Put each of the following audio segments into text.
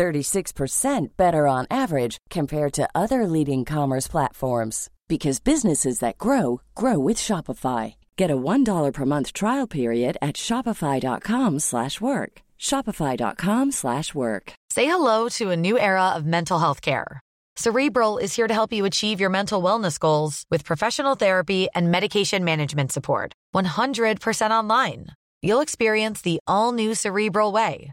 36% better on average compared to other leading commerce platforms because businesses that grow grow with Shopify. Get a $1 per month trial period at shopify.com/work. shopify.com/work. Say hello to a new era of mental health care. Cerebral is here to help you achieve your mental wellness goals with professional therapy and medication management support. 100% online. You'll experience the all new Cerebral Way,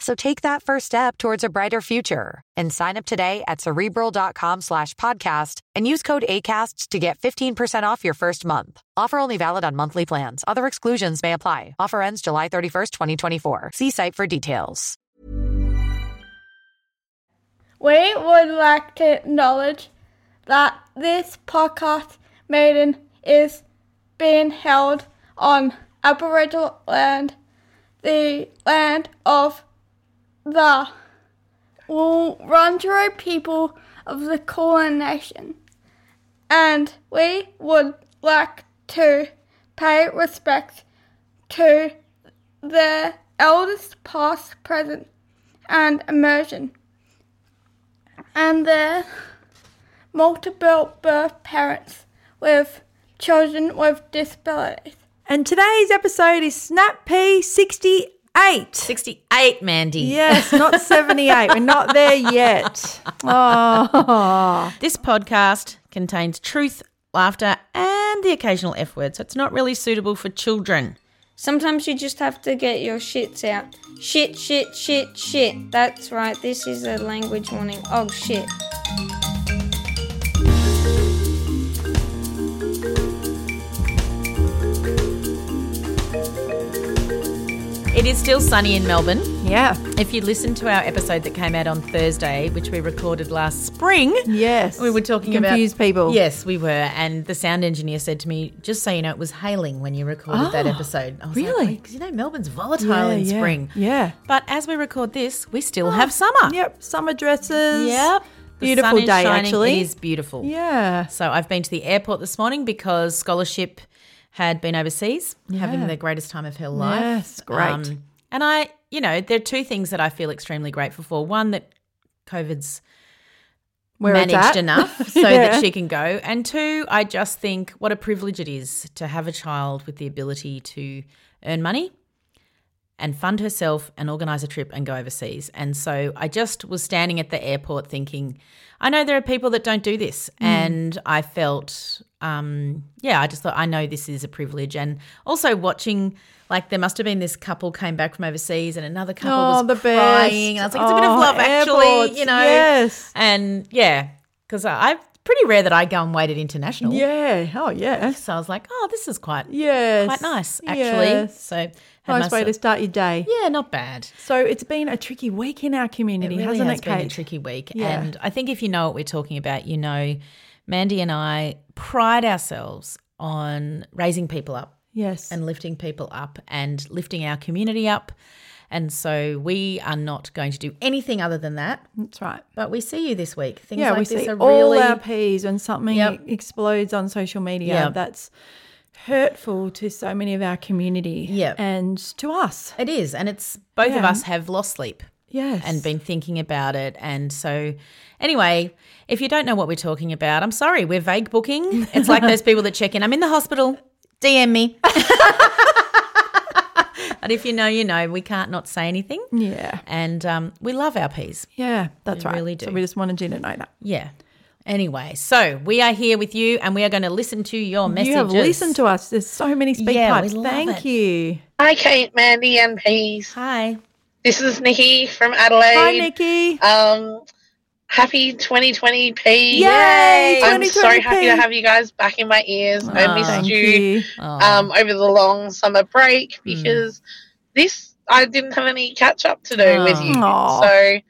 So take that first step towards a brighter future and sign up today at cerebral.com slash podcast and use code ACAST to get 15% off your first month. Offer only valid on monthly plans. Other exclusions may apply. Offer ends July 31st, 2024. See site for details. We would like to acknowledge that this podcast meeting is being held on Aboriginal land, the land of the Wurundjeri people of the Kulin Nation, and we would like to pay respect to the elders past, present, and emerging, and their multiple birth parents with children with disabilities. And today's episode is Snap Pea 68. 68, Mandy. Yes, not 78. We're not there yet. Oh. This podcast contains truth, laughter, and the occasional F word, so it's not really suitable for children. Sometimes you just have to get your shits out. Shit, shit, shit, shit. That's right, this is a language warning. Oh, shit. It is still sunny in Melbourne. Yeah. If you listen to our episode that came out on Thursday, which we recorded last spring, Yes. we were talking about Confuse people. Yes, we were, and the sound engineer said to me, "Just so you know, it was hailing when you recorded that Oh, episode." I was really? Oh, because you know Melbourne's volatile Yeah, in yeah, spring. yeah. But as we record this, we still oh, have summer. Yep. Summer dresses. Yep. The Beautiful day, shining. actually. It is beautiful. Yeah. So I've been to the airport this morning because scholarship had been overseas, having the greatest time of her life. Um, Yes, great. and I, you know, there are two things that I feel extremely grateful for. One that COVID's Where managed enough so Yeah. that she can go. And two, I just think what a privilege it is to have a child with the ability to earn money and fund herself and organize a trip and go overseas. And so I just was standing at the airport thinking, I know there are people that don't do this. Mm. And I felt, um, yeah, I just thought, I know this is a privilege. And also watching, like, there must have been this couple came back from overseas and another couple Oh, was the crying. And I was like, it's a bit of Oh, love, actually, you know. yes. And yeah, because I, I pretty rare that I go and wait at international. Yeah. Oh, yeah. So I was like, oh, this is quite Yes. quite nice actually. Yes. So Nice way to start your day. yeah, not bad. So it's been a tricky week in our community, It really hasn't has it, been Kate? a tricky week, Yeah. and I think if you know what we're talking about, you know, Mandy and I pride ourselves on raising people up yes. and lifting people up and lifting our community up. And so we are not going to do anything other than that. That's right. But we see you this week. Things yeah, like we this see are all really our P's when something Yep. explodes on social media. Yep. That's hurtful to so many of our community. Yep. And to us. It is, and it's both of us have lost sleep. Yes. and been thinking about it. And so, anyway, if you don't know what we're talking about, I'm sorry, we're vague booking. It's like those people that check in, I'm in the hospital, DM me. but if you know, you know, we can't not say anything. Yeah. And um, we love our peas. Yeah, that's We right. really do. So do. we just wanted you to know that. Yeah. Anyway, so we are here with you and we are going to listen to your messages. You have listened to us. There's so many speak Yeah, we pipes. love Thank it. you. Hi, Kate, Mandy, and Peas. Hi. This is Nikki from Adelaide. Hi, Nikki. Um, happy 2020 P. Yay! I'm so happy to have you guys back in my ears. I missed you, you. Oh. um over the long summer break Hmm. because this I didn't have any catch up to do Oh. with you. Aw. So,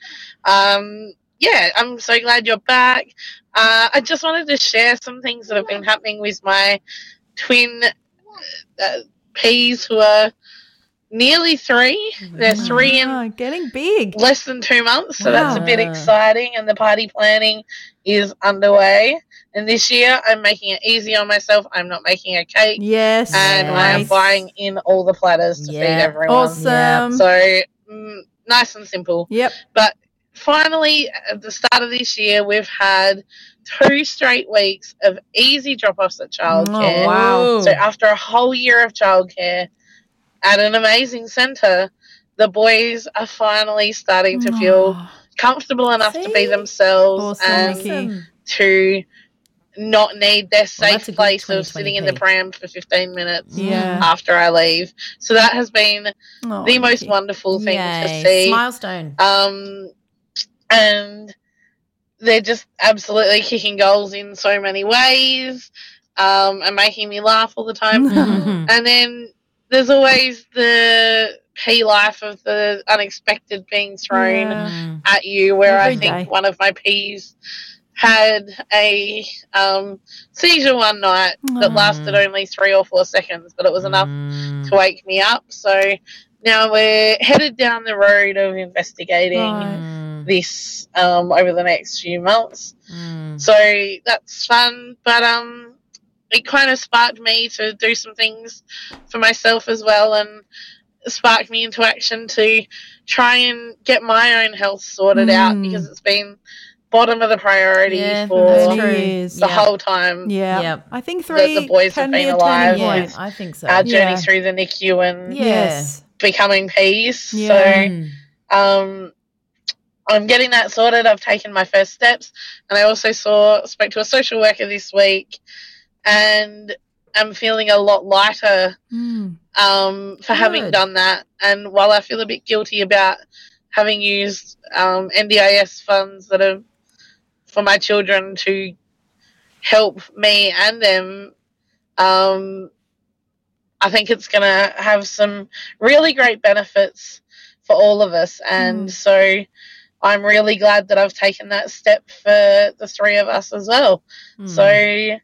um, yeah, I'm so glad you're back. Uh, I just wanted to share some things that have been happening with my twin uh, peas who are nearly three. They're three and Oh, getting big. less than two months, so that's a bit exciting. And the party planning is underway. And this year, I'm making it easy on myself. I'm not making a cake, Yes. and I am buying in all the platters to Yeah. feed everyone. Awesome. So mm, nice and simple. Yep. But finally, at the start of this year, we've had two straight weeks of easy drop-offs at childcare. Oh, wow. So after a whole year of childcare at an amazing centre, the boys are finally starting to feel comfortable enough to be themselves Awesome, and Nikki. to not need their safe good place of sitting in the pram for 15 minutes Yeah. after I leave. So that has been Oh, the most Nikki. wonderful thing Yay. to see. Milestone. Um, and they're just absolutely kicking goals in so many ways um, and making me laugh all the time. And then there's always the P life of the unexpected being thrown Yeah. Mm. at you, where I think day. one of my P's had a um, seizure one night that Oh. lasted only three or four seconds, but it was enough Mm. to wake me up. So now we're headed down the road of investigating Right. Mm. this um, over the next few months. Mm. So that's fun, but um, it kind of sparked me to do some things for myself as well, and sparked me into action to try and get my own health sorted out Mm. because it's been bottom of the priority Yeah, for that's It true. is. the Yeah. whole time. Yeah. Yep. I think That three the boys have can be been a alive turning Yeah. I think so. Our journey Yeah. through the NICU and Yes. becoming peace. Yeah. Mm. So um, I'm getting that sorted. I've taken my first steps, and I also saw spoke to a social worker this week, and I'm feeling a lot lighter Mm. um, for having done that. And while I feel a bit guilty about having used um, NDIS funds that are for my children to help me and them, um, I think it's going to have some really great benefits for all of us. And Mm. so I'm really glad that I've taken that step for the three of us as well. Mm. So,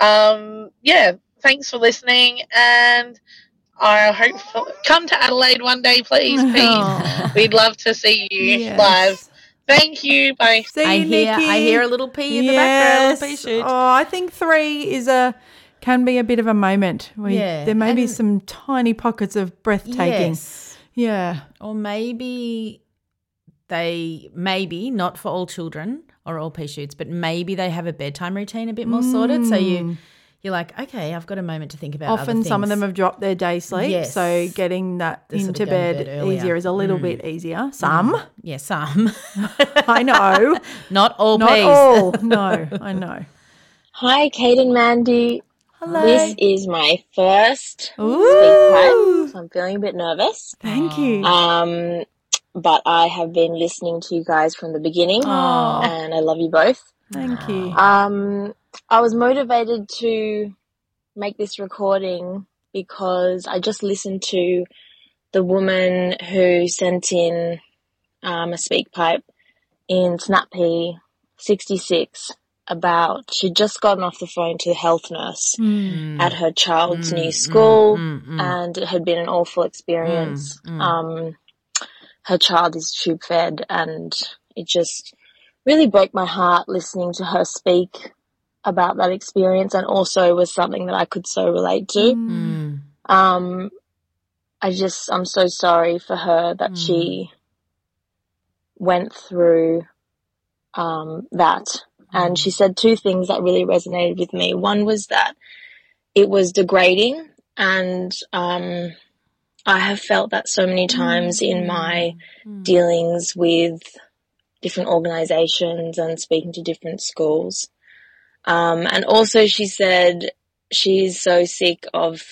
um, yeah, thanks for listening, and I hope come to Adelaide one day, please, please. Aw. We'd love to see you Yes. live. Thank you. Bye. See I you, hear, Nikki. I hear a little pea in the background. A little pea Yes. shoot. Oh, I think three is a can be a bit of a moment. We, Yeah, there may be some tiny pockets of breathtaking. Yes. Yeah. Or maybe they, maybe not for all children or all pea shoots, but maybe they have a bedtime routine a bit more sorted. So you, you're like, okay, I've got a moment to think about. other Mm. Often some of them have dropped their day sleep, Yes. so getting that They sort of into go to bed, bed. Mm. easier is a little bit easier. Some, Yeah, some. I know, not all not peas. all. No, I know. Hi, Kate and Mandy. Hello. This is my first speak Ooh. so I'm feeling a bit nervous. Thank you. Um, but I have been listening to you guys from the beginning, Oh. and I love you both. Thank you. Um, I was motivated to make this recording because I just listened to the woman who sent in um, a speak pipe in Snap Pea 66 about she'd just gotten off the phone to the health nurse Mm. at her child's Mm, new mm, school mm, mm. and it had been an awful experience. Mm, mm. Um, her child is tube fed and it just really broke my heart listening to her speak about that experience and also was something that I could so relate to. Mm. Um, I just, I'm so sorry for her that Mm. she went through, um, that. And she said two things that really resonated with me. One was that it was degrading and, um, I have felt that so many times in my dealings with different organizations and speaking to different schools. Um, and also, she said she's so sick of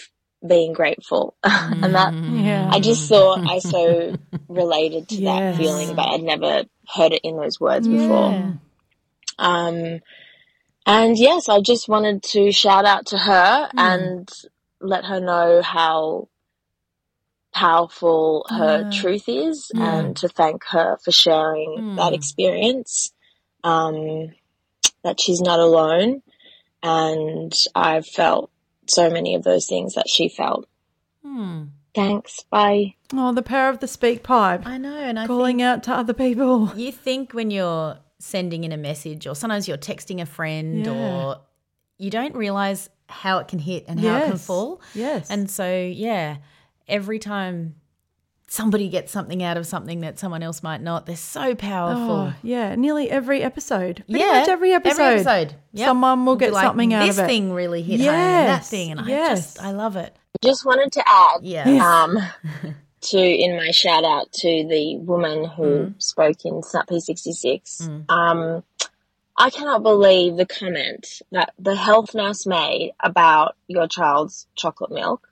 being grateful. and that Yeah. I just thought I so related to Yes. that feeling, but I'd never heard it in those words before. Um, and yes, I just wanted to shout out to her and let her know how powerful her Yeah. truth is and to thank her for sharing that experience. Um, that she's not alone. And I've felt so many of those things that she felt. Hmm. Thanks. Bye. Oh, the power of the speak pipe. I know, and I Calling think out to other people. you think when you're sending in a message, or sometimes you're texting a friend, Yeah. or you don't realize how it can hit and how it can fall. Yes. And so, yeah, every time somebody gets something out of something that someone else might not, they're so powerful. Oh, yeah, nearly every episode. Pretty yeah, much every episode. Every episode. Yep. Someone will get like, something out of it. This thing really hit home. and That thing, and I just I love it. Just wanted to add Yeah. um, to in my shout out to the woman who spoke in Snap Pea 66. Um, I cannot believe the comment that the health nurse made about your child's chocolate milk.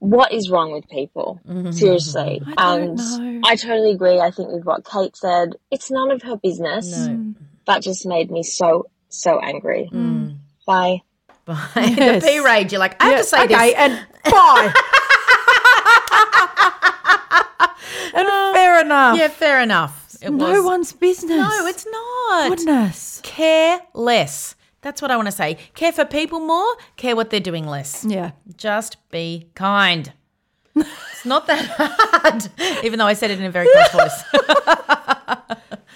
What is wrong with people? Mm-hmm. Seriously. I don't and know. I totally agree. I think with what Kate said, it's none of her business. No. Mm. That just made me so, so angry. Mm. Bye. Bye. In the P rage. You're like, I have to say okay, this. and bye. and fair enough. Yeah, fair enough. It no was. one's business. No, it's not. goodness. Care less. That's what I want to say. Care for people more, care what they're doing less. Yeah. Just be kind. it's not that hard, even though I said it in a very close voice.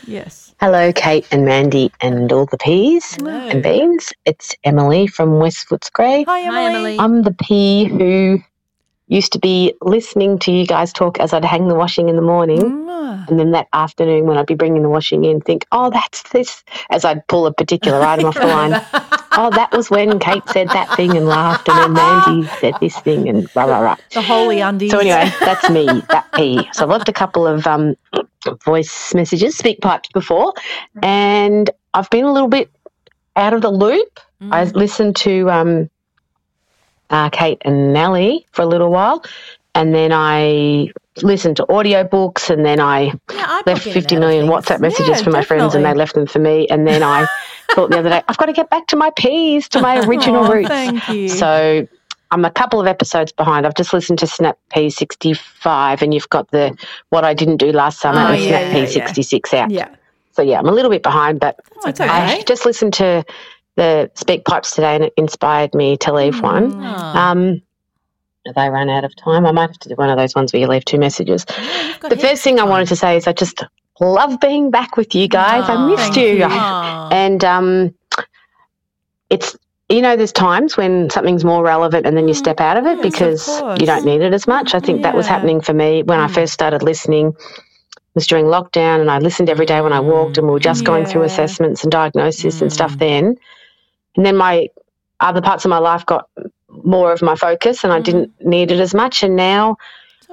Yes. Hello, Kate and Mandy and all the peas and beans. It's Emily from West Footscray. Hi, Emily. Hi, Emily. I'm the pea who used to be listening to you guys talk as I'd hang the washing in the morning. Ah. And then that afternoon, when I'd be bringing the washing in, think, oh, that's this, as I'd pull a particular item off the line. Oh, that was when Kate said that thing and laughed, and then Mandy said this thing, and rah, rah, rah. The holy undies. So anyway, that's me, that P. So I've left a couple of um, voice messages, speak pipes before, and I've been a little bit out of the loop. I listened to um, uh, Kate and Nellie for a little while, and then I listened to audiobooks, and then I Yeah, left in and 50 out of million things. WhatsApp messages Yeah, for my friends, and they left them for me. And then I thought the other day, I've got to get back to my peas, to my original Aw, roots. thank you. So I'm a couple of episodes behind. I've just listened to Snap Pea 65, and you've got the what I didn't do last summer Oh, and yeah, Snap yeah, P66 out. Yeah. So yeah, I'm a little bit behind, but Oh, it's I just listened to the Speak Pipes today, and it inspired me to leave one. Oh, Um, have I run out of time? I might have to do one of those ones where you leave two messages. you've The first thing of I wanted to say is I just love being back with you guys. I missed you. you. And um, it's, you know, there's times when something's more relevant and then you step out of it Yes, because course. you don't need it as much. I think that was happening for me when I first started listening. It was during lockdown and I listened every day when I walked and we were just going through assessments and diagnosis and stuff then. And then my other parts of my life got more of my focus and I didn't need it as much. And now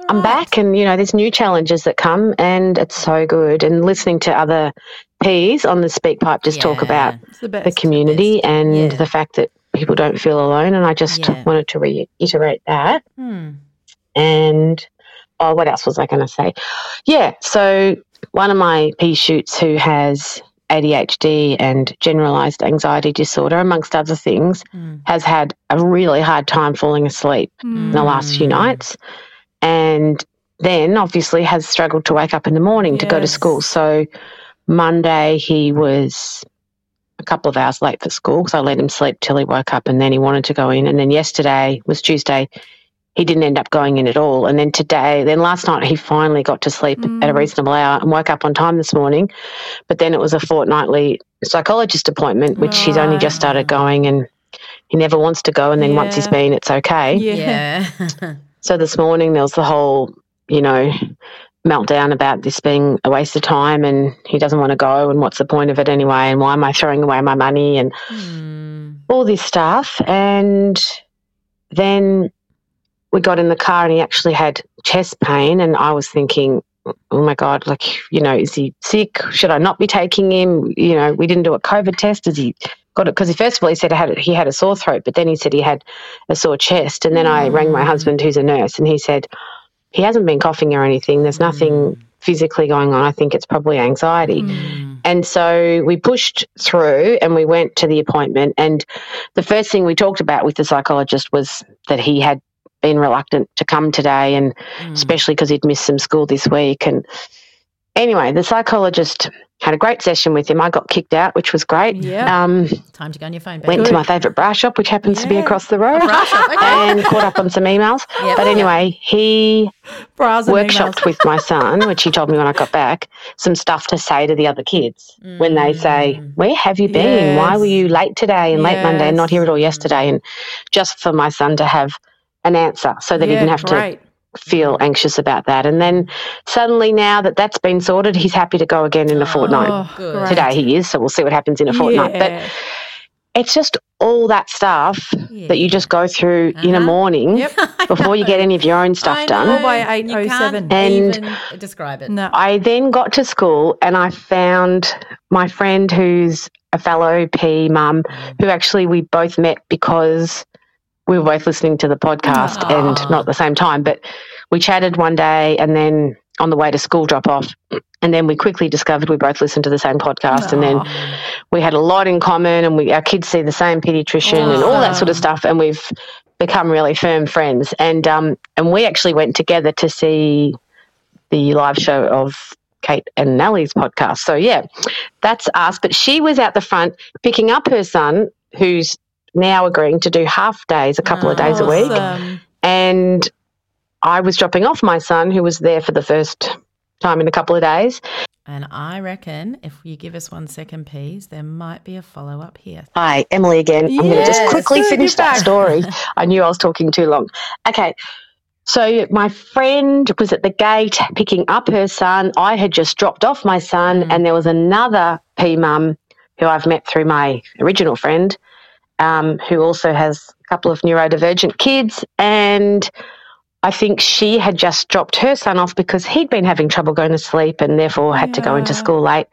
I'm back and, you know, there's new challenges that come and it's so good. And listening to other Ps on the Speak Pipe just talk about the the community and Yeah. the fact that people don't feel alone. And I just Yeah. wanted to reiterate that. Hmm. And oh, what else was I going to say? Yeah, so one of my pea shoots who has ADHD and generalized anxiety disorder, amongst other things, mm. has had a really hard time falling asleep in the last few mm. nights. And then obviously has struggled to wake up in the morning to go to school. So Monday he was a couple of hours late for school because I let him sleep till he woke up and then he wanted to go in. And then yesterday was Tuesday, he didn't end up going in at all. And then today, then last night, he finally got to sleep at a reasonable hour and woke up on time this morning. But then it was a fortnightly psychologist appointment, which he's only just started going and he never wants to go. And then once he's been, it's okay. Yeah. Yeah. So this morning there was the whole, you know, meltdown about this being a waste of time and he doesn't want to go and what's the point of it anyway and why am I throwing away my money and Hmm. all this stuff. And then we got in the car and he actually had chest pain and I was thinking, oh my God, like, you know, is he sick? Should I not be taking him? You know, we didn't do a COVID test. Is he got it? Because first of all, he said he had, he had a sore throat, but then he said he had a sore chest. And then I rang my husband, who's a nurse, and he said, he hasn't been coughing or anything. There's nothing mm. physically going on. I think it's probably anxiety. Mm. And so we pushed through and we went to the appointment. And the first thing we talked about with the psychologist was that he had been reluctant to come today, and especially because he'd missed some school this week. And anyway, the psychologist had a great session with him. I got kicked out, which was great. Yeah. Um, Time to go on your phone. went baby. to my favourite bra shop, which happens to be across the road, shop, okay. and caught up on some emails. Yep. But anyway, he Bras workshopped with my son, which he told me when I got back, some stuff to say to the other kids when they say, Mm. Where have you been? Why were you late today and late Monday and not here at all yesterday? And just for my son to have an answer so they Yeah, didn't have great. to feel anxious about that. And then suddenly, now that that's been sorted, he's happy to go again in a fortnight. Oh, Good. Today he is, so we'll see what happens in a fortnight. But it's just all that stuff that you just go through in a Uh-huh. morning Yep. before you get any of your own stuff I done. know. All by You 8:07. can't And- even describe it. No. I then got to school and I found my friend who's a fellow P mum, who actually we both met because we were both listening to the podcast and not at the same time, but we chatted one day and then on the way to school drop off. And then we quickly discovered we both listened to the same podcast, and then we had a lot in common, and we our kids see the same pediatrician and all that sort of stuff, and we've become really firm friends. And um, and we actually went together to see the live show of Kate and Nellie's podcast. So yeah, that's us. But she was out the front picking up her son, who's now agreeing to do half days, a couple of days a week, Awesome. and I was dropping off my son, who was there for the first time in a couple of days. And I reckon if you give us one second, please, there might be a follow up here. Hi, Emily again. I'm going to just quickly finish that story. I knew I was talking too long. Okay. So my friend was at the gate picking up her son. I had just dropped off my son, mm. and there was another P mum who I've met through my original friend, um, who also has a couple of neurodivergent kids. And I think she had just dropped her son off because he'd been having trouble going to sleep and therefore had to go into school late.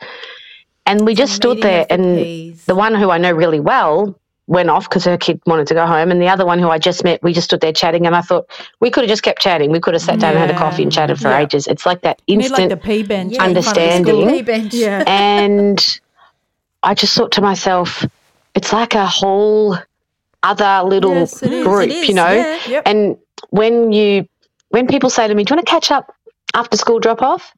And we just stood there, and the one who I know really well went off because her kid wanted to go home, and the other one who I just met, we just stood there chatting, and I thought we could have just kept chatting. We could have sat down and had a coffee and chatted for Yeah. ages. It's like that You need like instant the P bench. Yeah, in the understanding. school. Bench. Yeah. and I just thought to myself, it's like a whole other little Yes, group, is, you know. yeah. Yep. And when you when people say to me, "Do you want to catch up after school drop off?"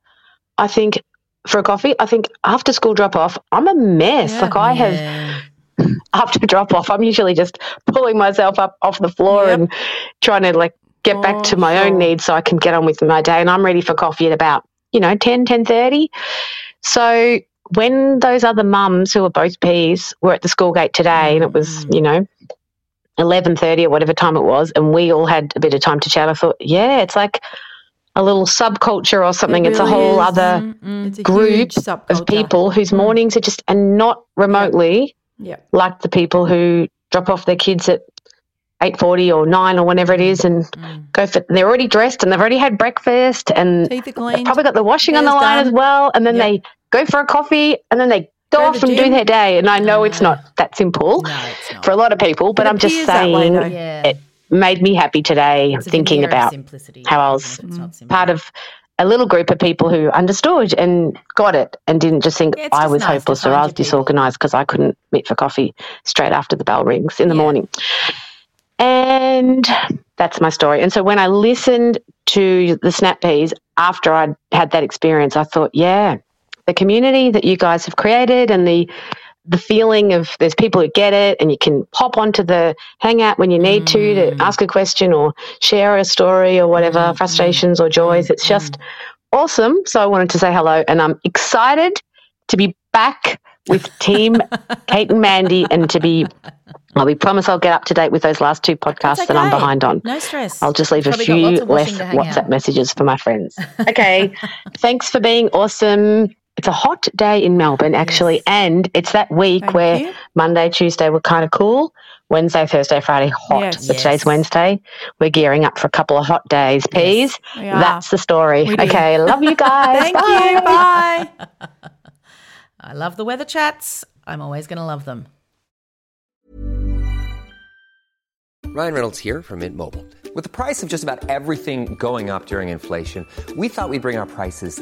I think for a coffee, I think after school drop off, I'm a mess. Yeah. like I have after drop off, I'm usually just pulling myself up off the floor Yep. and trying to like get back Oh, to my sure. own needs so I can get on with my day. And I'm ready for coffee at about, you know, 10, 10.30. So when those other mums who are both P's were at the school gate today and it was, Mm. you know, 11.30 or whatever time it was and we all had a bit of time to chat, I thought, yeah, it's like a little subculture or something. it's a whole is. other. It's a group of people whose mornings are just, and not remotely Yeah. like the people who drop off their kids at 8.40 or 9 or whenever it is and Mm. go for they're already dressed and they've already had breakfast and they've probably got the washing on the line as well and then Yep. they go for a coffee and then they go, Go off the and do their day and i know it's not that simple No, not. for a lot of people but It i'm just appears that way, saying yeah. it made me happy today It's thinking about simplicity, how I was if it's not simple. part of a little group of people who understood and got it and didn't just think Yeah, I just was nice hopeless or I was disorganized because I couldn't meet for coffee straight after the bell rings in the Yeah. morning. And that's my story. And so when I listened to the Snap Peas after I'd had that experience, I thought, yeah, the community that you guys have created and the the feeling of there's people who get it and you can hop onto the hangout when you need to to mm. ask a question or share a story or whatever mm-hmm. frustrations or joys it's mm-hmm. just awesome so i wanted to say hello and i'm excited to be back with team kate and mandy and to be I'll be promise I'll get up to date with those last two podcasts That's that I'm behind on. No stress. I'll just leave a Probably got few less WhatsApp out. messages for my friends. Okay. Thanks for being awesome. It's a hot day in Melbourne, actually, Yes. and it's that week Thank where you. Monday, Tuesday were kind of cool. Wednesday, Thursday, Friday, hot. Yes. So today's Wednesday. We're gearing up for a couple of hot days. Peas. We. That's the story. Okay, love you guys. Thank Bye. you. Bye. I love the weather chats. I'm always going to love them. Ryan Reynolds here from Mint Mobile. With the price of just about everything going up during inflation, we thought we'd bring our prices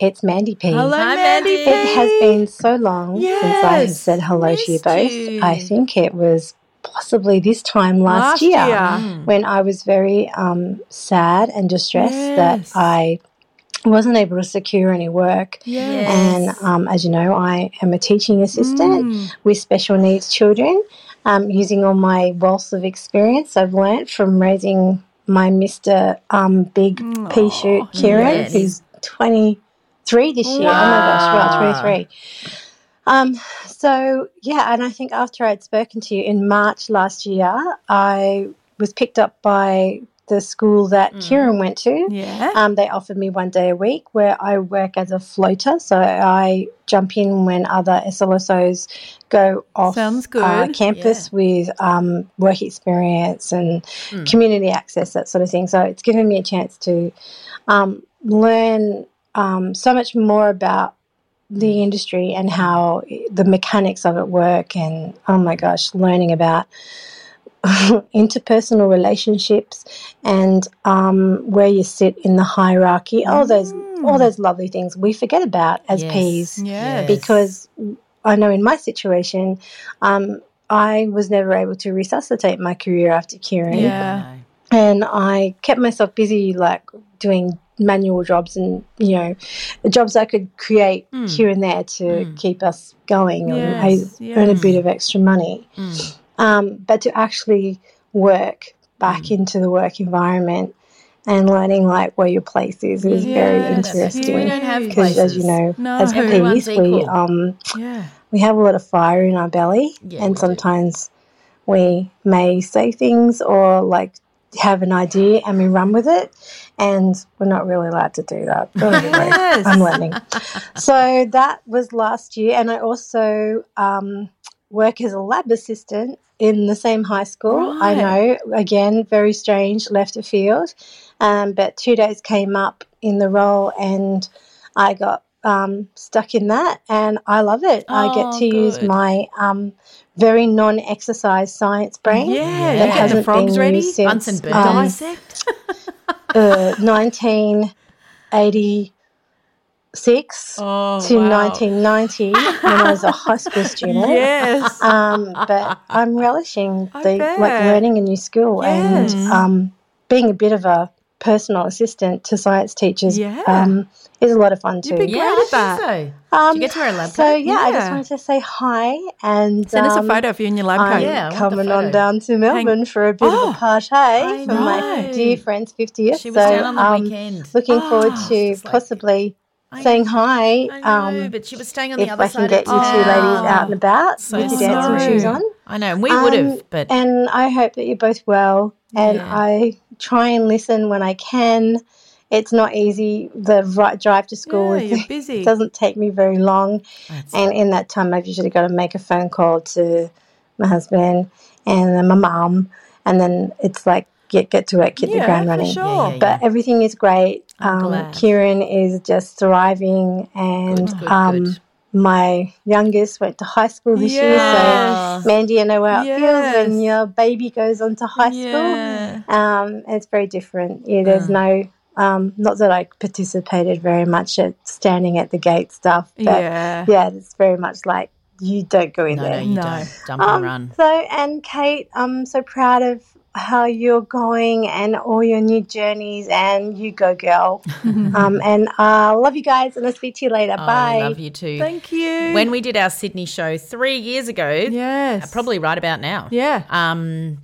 It's Mandy P. Hello, Hi, Mandy. Mandy. It has been so long since I have said hello to you both. you. I think it was possibly this time last, Last year, year. when I was very um, sad and distressed Yes. that I wasn't able to secure any work. Yes. And um, as you know, I am a teaching assistant Mm. with special needs children. Um, using all my wealth of experience I've learnt from raising my Mr. Um, Big Pea Shoot Kieran, yes. who's 23 this year. Oh my gosh, wow, 23. Um, so yeah, and I think after I'd spoken to you in March last year, I was picked up by the school that Kieran went to. Yeah. Um, they offered me one day a week where I work as a floater. So I jump in when other SLSOs go off Sounds good. Uh, campus with um, work experience and community access, that sort of thing. So it's given me a chance to um, learn um, so much more about the industry and how the mechanics of it work. And oh my gosh, learning about interpersonal relationships and um, where you sit in the hierarchy. All those, all those lovely things we forget about as Yes. peas Yes. because I know in my situation, um, I was never able to resuscitate my career after Kieran, Yeah. and I kept myself busy like doing manual jobs and you know jobs I could create here and there to keep us going and I Yes, earn a bit of extra money. Um, but to actually work back into the work environment and learning like where your place is is very Yeah, interesting. We don't have because as you know, No. as peas, we um Yeah. we have a lot of fire in our belly, Yeah, and we do. sometimes we may say things or like have an idea and we run with it, and we're not really allowed to do that. But anyway, Yes. I'm learning. So that was last year, and I also um, work as a lab assistant in the same high school. I know, again, very strange, left of field, um, but two days came up in the role, and I got um, stuck in that, and I love it. I get Oh, to use my um, very non-exercise science brain. Yeah. Yeah. You That get the hasn't frogs been ready. used since, Bunsen burner um, dissect. uh, 1986 Oh, to wow. 1990 when I was a high school student. Yes. Um, but I'm relishing I the bet. like learning a new skill Yes. and um, being a bit of a personal assistant to science teachers Yeah. um, is a lot of fun too. You'd be Yeah, great I at that. so. Um, Did you get to wear a lab so coat? yeah, I just wanted to say hi and Send us a um, photo of you in your lab I'm coat. Yeah, I want the coming on down to Melbourne for a bit Oh, of a party I for my know. dear friend's 50th. She was so down on the um, weekend. looking forward Oh, to it's like- possibly I saying know. hi. I know, um, but she was staying on the if other I side can get of you two ladies out and about So with your dancing sorry. shoes on. I know, and we would Um, have, but and I hope that you're both well. And Yeah. I try and listen when I can. It's not easy. The ri- drive to school Yeah, is- you're busy. doesn't take me very long. That's- And in that time, I've usually got to make a phone call to my husband and then my mum. And then it's like, get, get to it, get the Yeah, ground for running. sure. Yeah, yeah, But everything is great. Um. Kieran is just thriving, and Good, good, um, good. my youngest went to high school this year. So Mandy, I know how it feels when your baby goes on to high Yeah. Um, it's very different. Yeah, there's no, um, not that I participated very much at standing at the gate stuff, but Yeah. yeah, it's very much like you don't go in no, no, there. you No. don't jump Um, and run. So, and Kate, I'm so proud of how you're going and all your new journeys, and you go, girl. um, and I uh, love you guys, and I'll speak to you later. Oh, Bye. I love you too. Thank you. When we did our Sydney show three years ago, yes. probably right about now. Yeah. Um,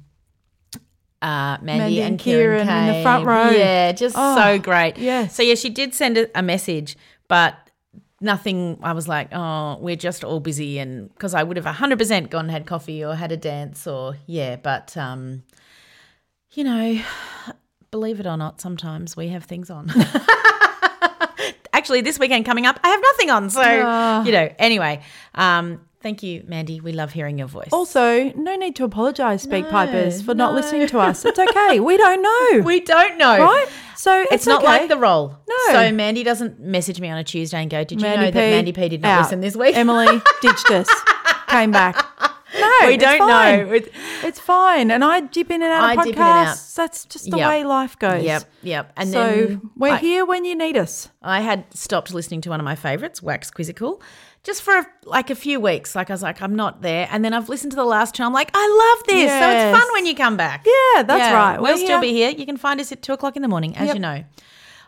uh, Mandy, Mandy and Kieran, Kieran in the front row. Yeah, just Oh, so great. Yeah. So yeah, she did send a, a message, but nothing. I was like, oh, we're just all busy, and because I would have hundred percent gone and had coffee or had a dance or yeah, but um, you know, believe it or not, sometimes we have things on. Actually, this weekend coming up, I have nothing on. So Ah. you know, anyway. Um, thank you, Mandy. We love hearing your voice. Also, no need to apologise, Speak No, Pipers, for not no. listening to us. It's okay. We don't know. We don't know. Right? So it's, It's, not okay. like the role. No. So Mandy doesn't message me on a Tuesday and go, Did you know that Mandy P did not out. listen this week? Emily ditched us, came back. No, We it's don't fine. know. It- It's fine. And I dip in and out of I podcasts. dip in and out. That's just the Yep. way life goes. Yep, yep. And so then we're I- here when you need us. I had stopped listening to one of my favorites, Wax Quizzical, just for a, like a few weeks. Like I was like, I'm not there. And then I've listened to the last two. I'm like, I love this. So it's fun when you come back. Yeah, that's right. We'll We're still here. be here. You can find us at two o'clock in the morning, as Yep. you know.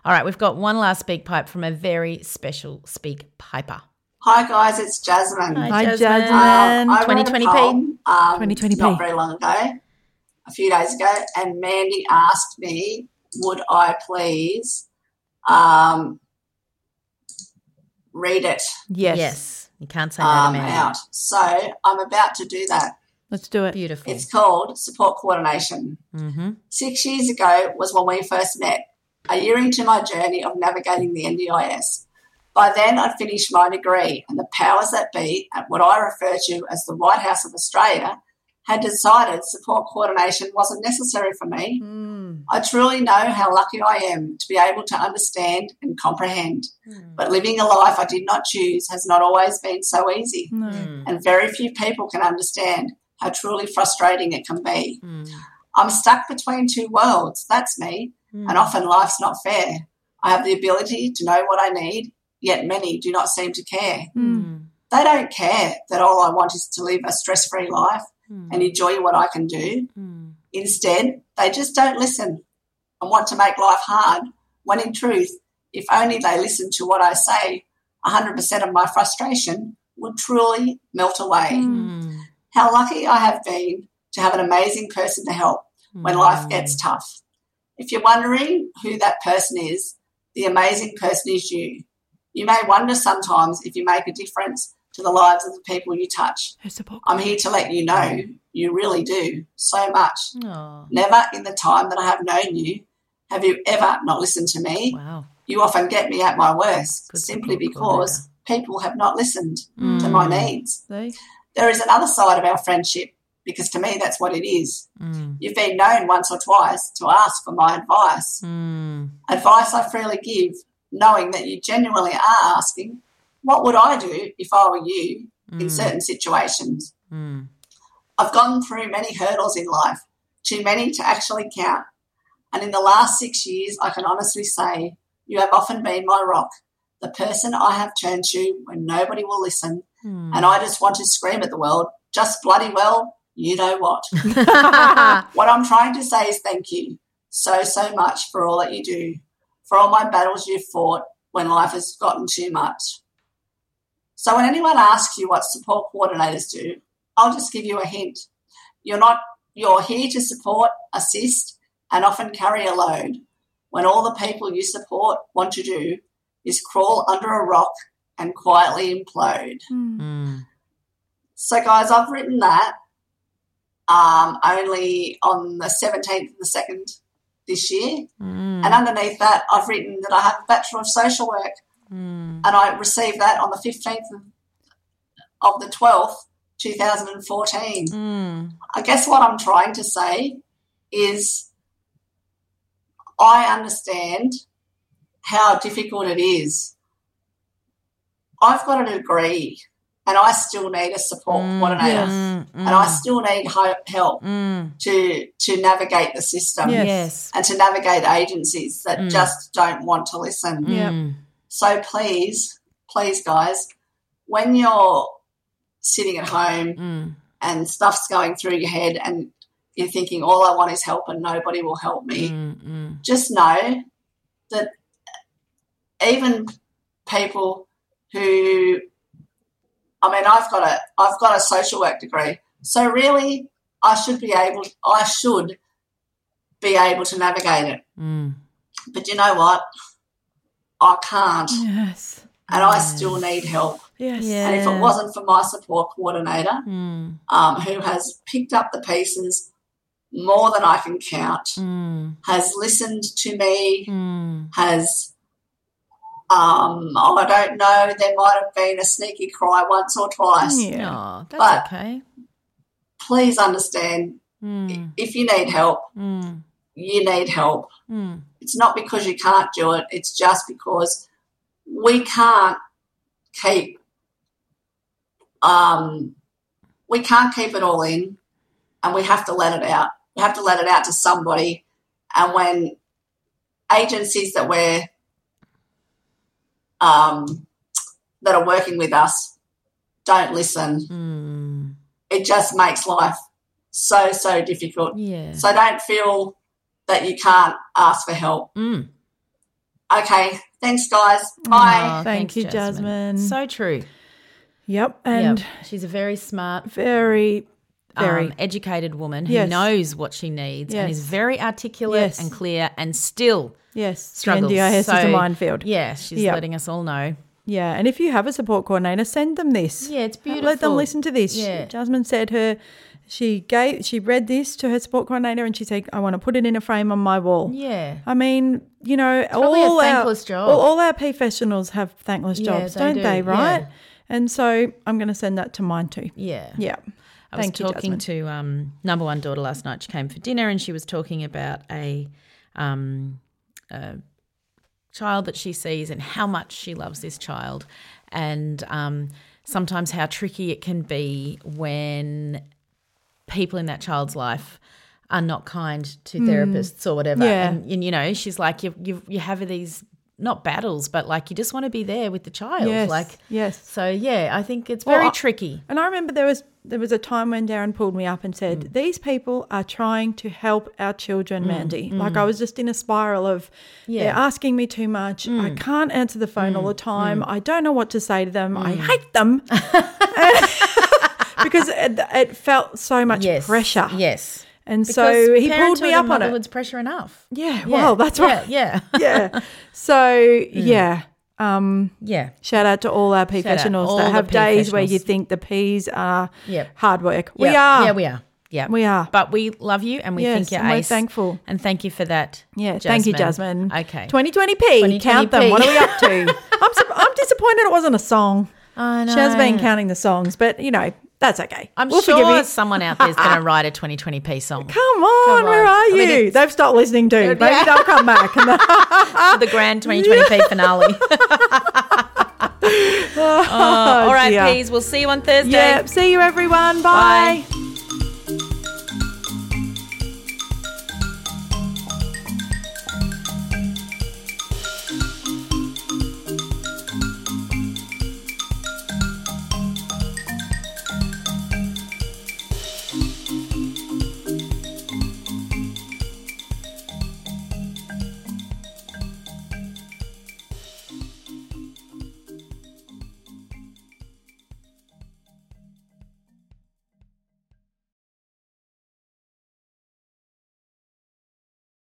All right, we've got one last speak pipe from a very special speak piper. Hi guys, it's Jasmine. Hi, Hi, Jasmine. Jasmine. Um, I wrote a 2020p. um, 2020p. Not very long ago, a few days ago, and Mandy asked me, would I please um, read it Yes. Yes. You can't say no um, Mandy. out? So I'm about to do that. Let's do it. Beautiful. It's called Support Coordination. mm-hmm. Six years ago was when we first met, a year into my journey of navigating the NDIS. By then, I'd finished my degree, and the powers that be at what I refer to as the White House of Australia had decided support coordination wasn't necessary for me. Hmm. I truly know how lucky I am to be able to understand and comprehend. Hmm. But living a life I did not choose has not always been so easy, No. Hmm. and very few people can understand how truly frustrating it can be. I'm stuck between two worlds. That's me. And often life's not fair. I have the ability to know what I need, yet many do not seem to care. Mm. They don't care that all I want is to live a stress free life Hmm. and enjoy what I can do. Hmm. Instead, they just don't listen and want to make life hard, when in truth, if only they listened to what I say, 100% of my frustration would truly melt away. Hmm. How lucky I have been to have an amazing person to help when life gets tough. If you're wondering who that person is, the amazing person is you. You may wonder sometimes if you make a difference to the lives of the people you touch. I'm here to let you know you really do so much. Oh, Never in the time that I have known you have you ever not listened to me. wow. You often get me at my worst Good simply because people have not listened to my needs. See? There is another side of our friendship because to me that's what it is. Mm. You've been known once or twice to ask for my advice. Mm. Advice I freely give, knowing that you genuinely are asking, what would I do if I were you in certain situations? Mm. I've gone through many hurdles in life, too many to actually count. And in the last six years, I can honestly say you have often been my rock, the person I have turned to when nobody will listen. Hmm. And I just want to scream at the world, just bloody well, you know what. what I'm trying to say is thank you so, so much for all that you do, for all my battles you've fought when life has gotten too much. So when anyone asks you what support coordinators do, I'll just give you a hint. You're not you're here to support, assist, and often carry a load when all the people you support want to do is crawl under a rock and quietly implode. Mm. So, guys, I've written that um, only on the 17th of the 2nd this year. Mm. And underneath that, I've written that I have a Bachelor of Social Work. Mm. And I received that on the 15th of, of the 12th, 2014. Mm. I guess what I'm trying to say is I understand how difficult it is. I've got a degree and I still need a support coordinator Mm. and I still need help Mm. to to navigate the system Yes. Yes. and to navigate agencies that Mm. just don't want to listen. Yep. So please, please, guys, when you're sitting at home Mm. and stuff's going through your head and you're thinking, all I want is help and nobody will help me, Mm. Mm. just know that even people who I mean I've got a I've got a social work degree. So really I should be able I should be able to navigate it. Mm. But you know what? I can't. Yes. And I still need help. Yes. And if it wasn't for my support coordinator, Mm. um, who has picked up the pieces more than I can count, Mm. has listened to me, Mm. has, um, I don't know, there might have been a sneaky cry once or twice. Yeah. Oh, that's But- okay. Please understand Mm. if you need help, Mm. You need help. Mm. It's not because you can't do it, it's just because we can't keep um we can't keep it all in and we have to let it out. We have to let it out to somebody and when agencies that we're um that are working with us don't listen, Mm. it just makes life so so difficult. Yeah. So don't feel that you can't ask for help. Mm. Okay, thanks guys. Bye. Oh, Thank thanks, you, Jasmine. So true. Yep. And Yep. she's a very smart, very, very. um, educated woman who Yes. knows what she needs and is very articulate Yes. and clear and still yes. the struggles. NDIS is a So, minefield. Yeah, she's Yep. letting us all know. Yeah, and if you have a support coordinator, send them this. Yeah, it's beautiful. Let them listen to this. Yeah. Jasmine said her she gave she read this to her support coordinator and she said, I want to put it in a frame on my wall. Yeah. I mean, you know, probably a all thankless our, job. All, all our professionals have thankless Yeah, jobs, they don't do, they? Right? yeah. And so I'm going to send that to mine too. Yeah. Yeah. I was Thank you, talking Jasmine. to um, number one daughter last night. She came for dinner and she was talking about a, um, a child that she sees and how much she loves this child, and um, sometimes how tricky it can be when people in that child's life are not kind to therapists or whatever. Yeah. And, and, you know, she's like, you you you have these not battles, but like you just want to be there with the child. Yes. Like, yes. so yeah, I think it's Well, very I- tricky. And I remember there was there was a time when Darren pulled me up and said, Mm. "These people are trying to help our children, mm, Mandy." Mm. Like I was just in a spiral of Yeah. they're asking me too much. I mm. can't answer the phone all the time. I don't know what to say to them. I hate them because it, it felt so much yes. pressure. Yes. And Because so he pulled me up on it. motherhood's pressure enough. Yeah, well, that's right. Yeah, yeah. So yeah. Um, yeah. Shout out to all our professionals all that have days where you think the Peas are Yep. hard work. We Yep. are. Yeah, we are. Yeah, We are. But we love you and we Yes, think you're and we're thankful. And thank you for that. Yeah, thank you, Jasmine. Okay. 2020p. Count them. What are we up to? I'm, I'm disappointed it wasn't a song. I know. Shaz been counting the songs, but you know, that's okay. I'm we'll sure someone out there's going to write a 2020p song Come on, where are I you? mean, They've stopped listening too. Maybe Yeah. they'll come back. The grand 2020p finale. oh, all right, oh, dear. Peas. We'll see you on Thursday. Yeah. See you, everyone. Bye. Bye.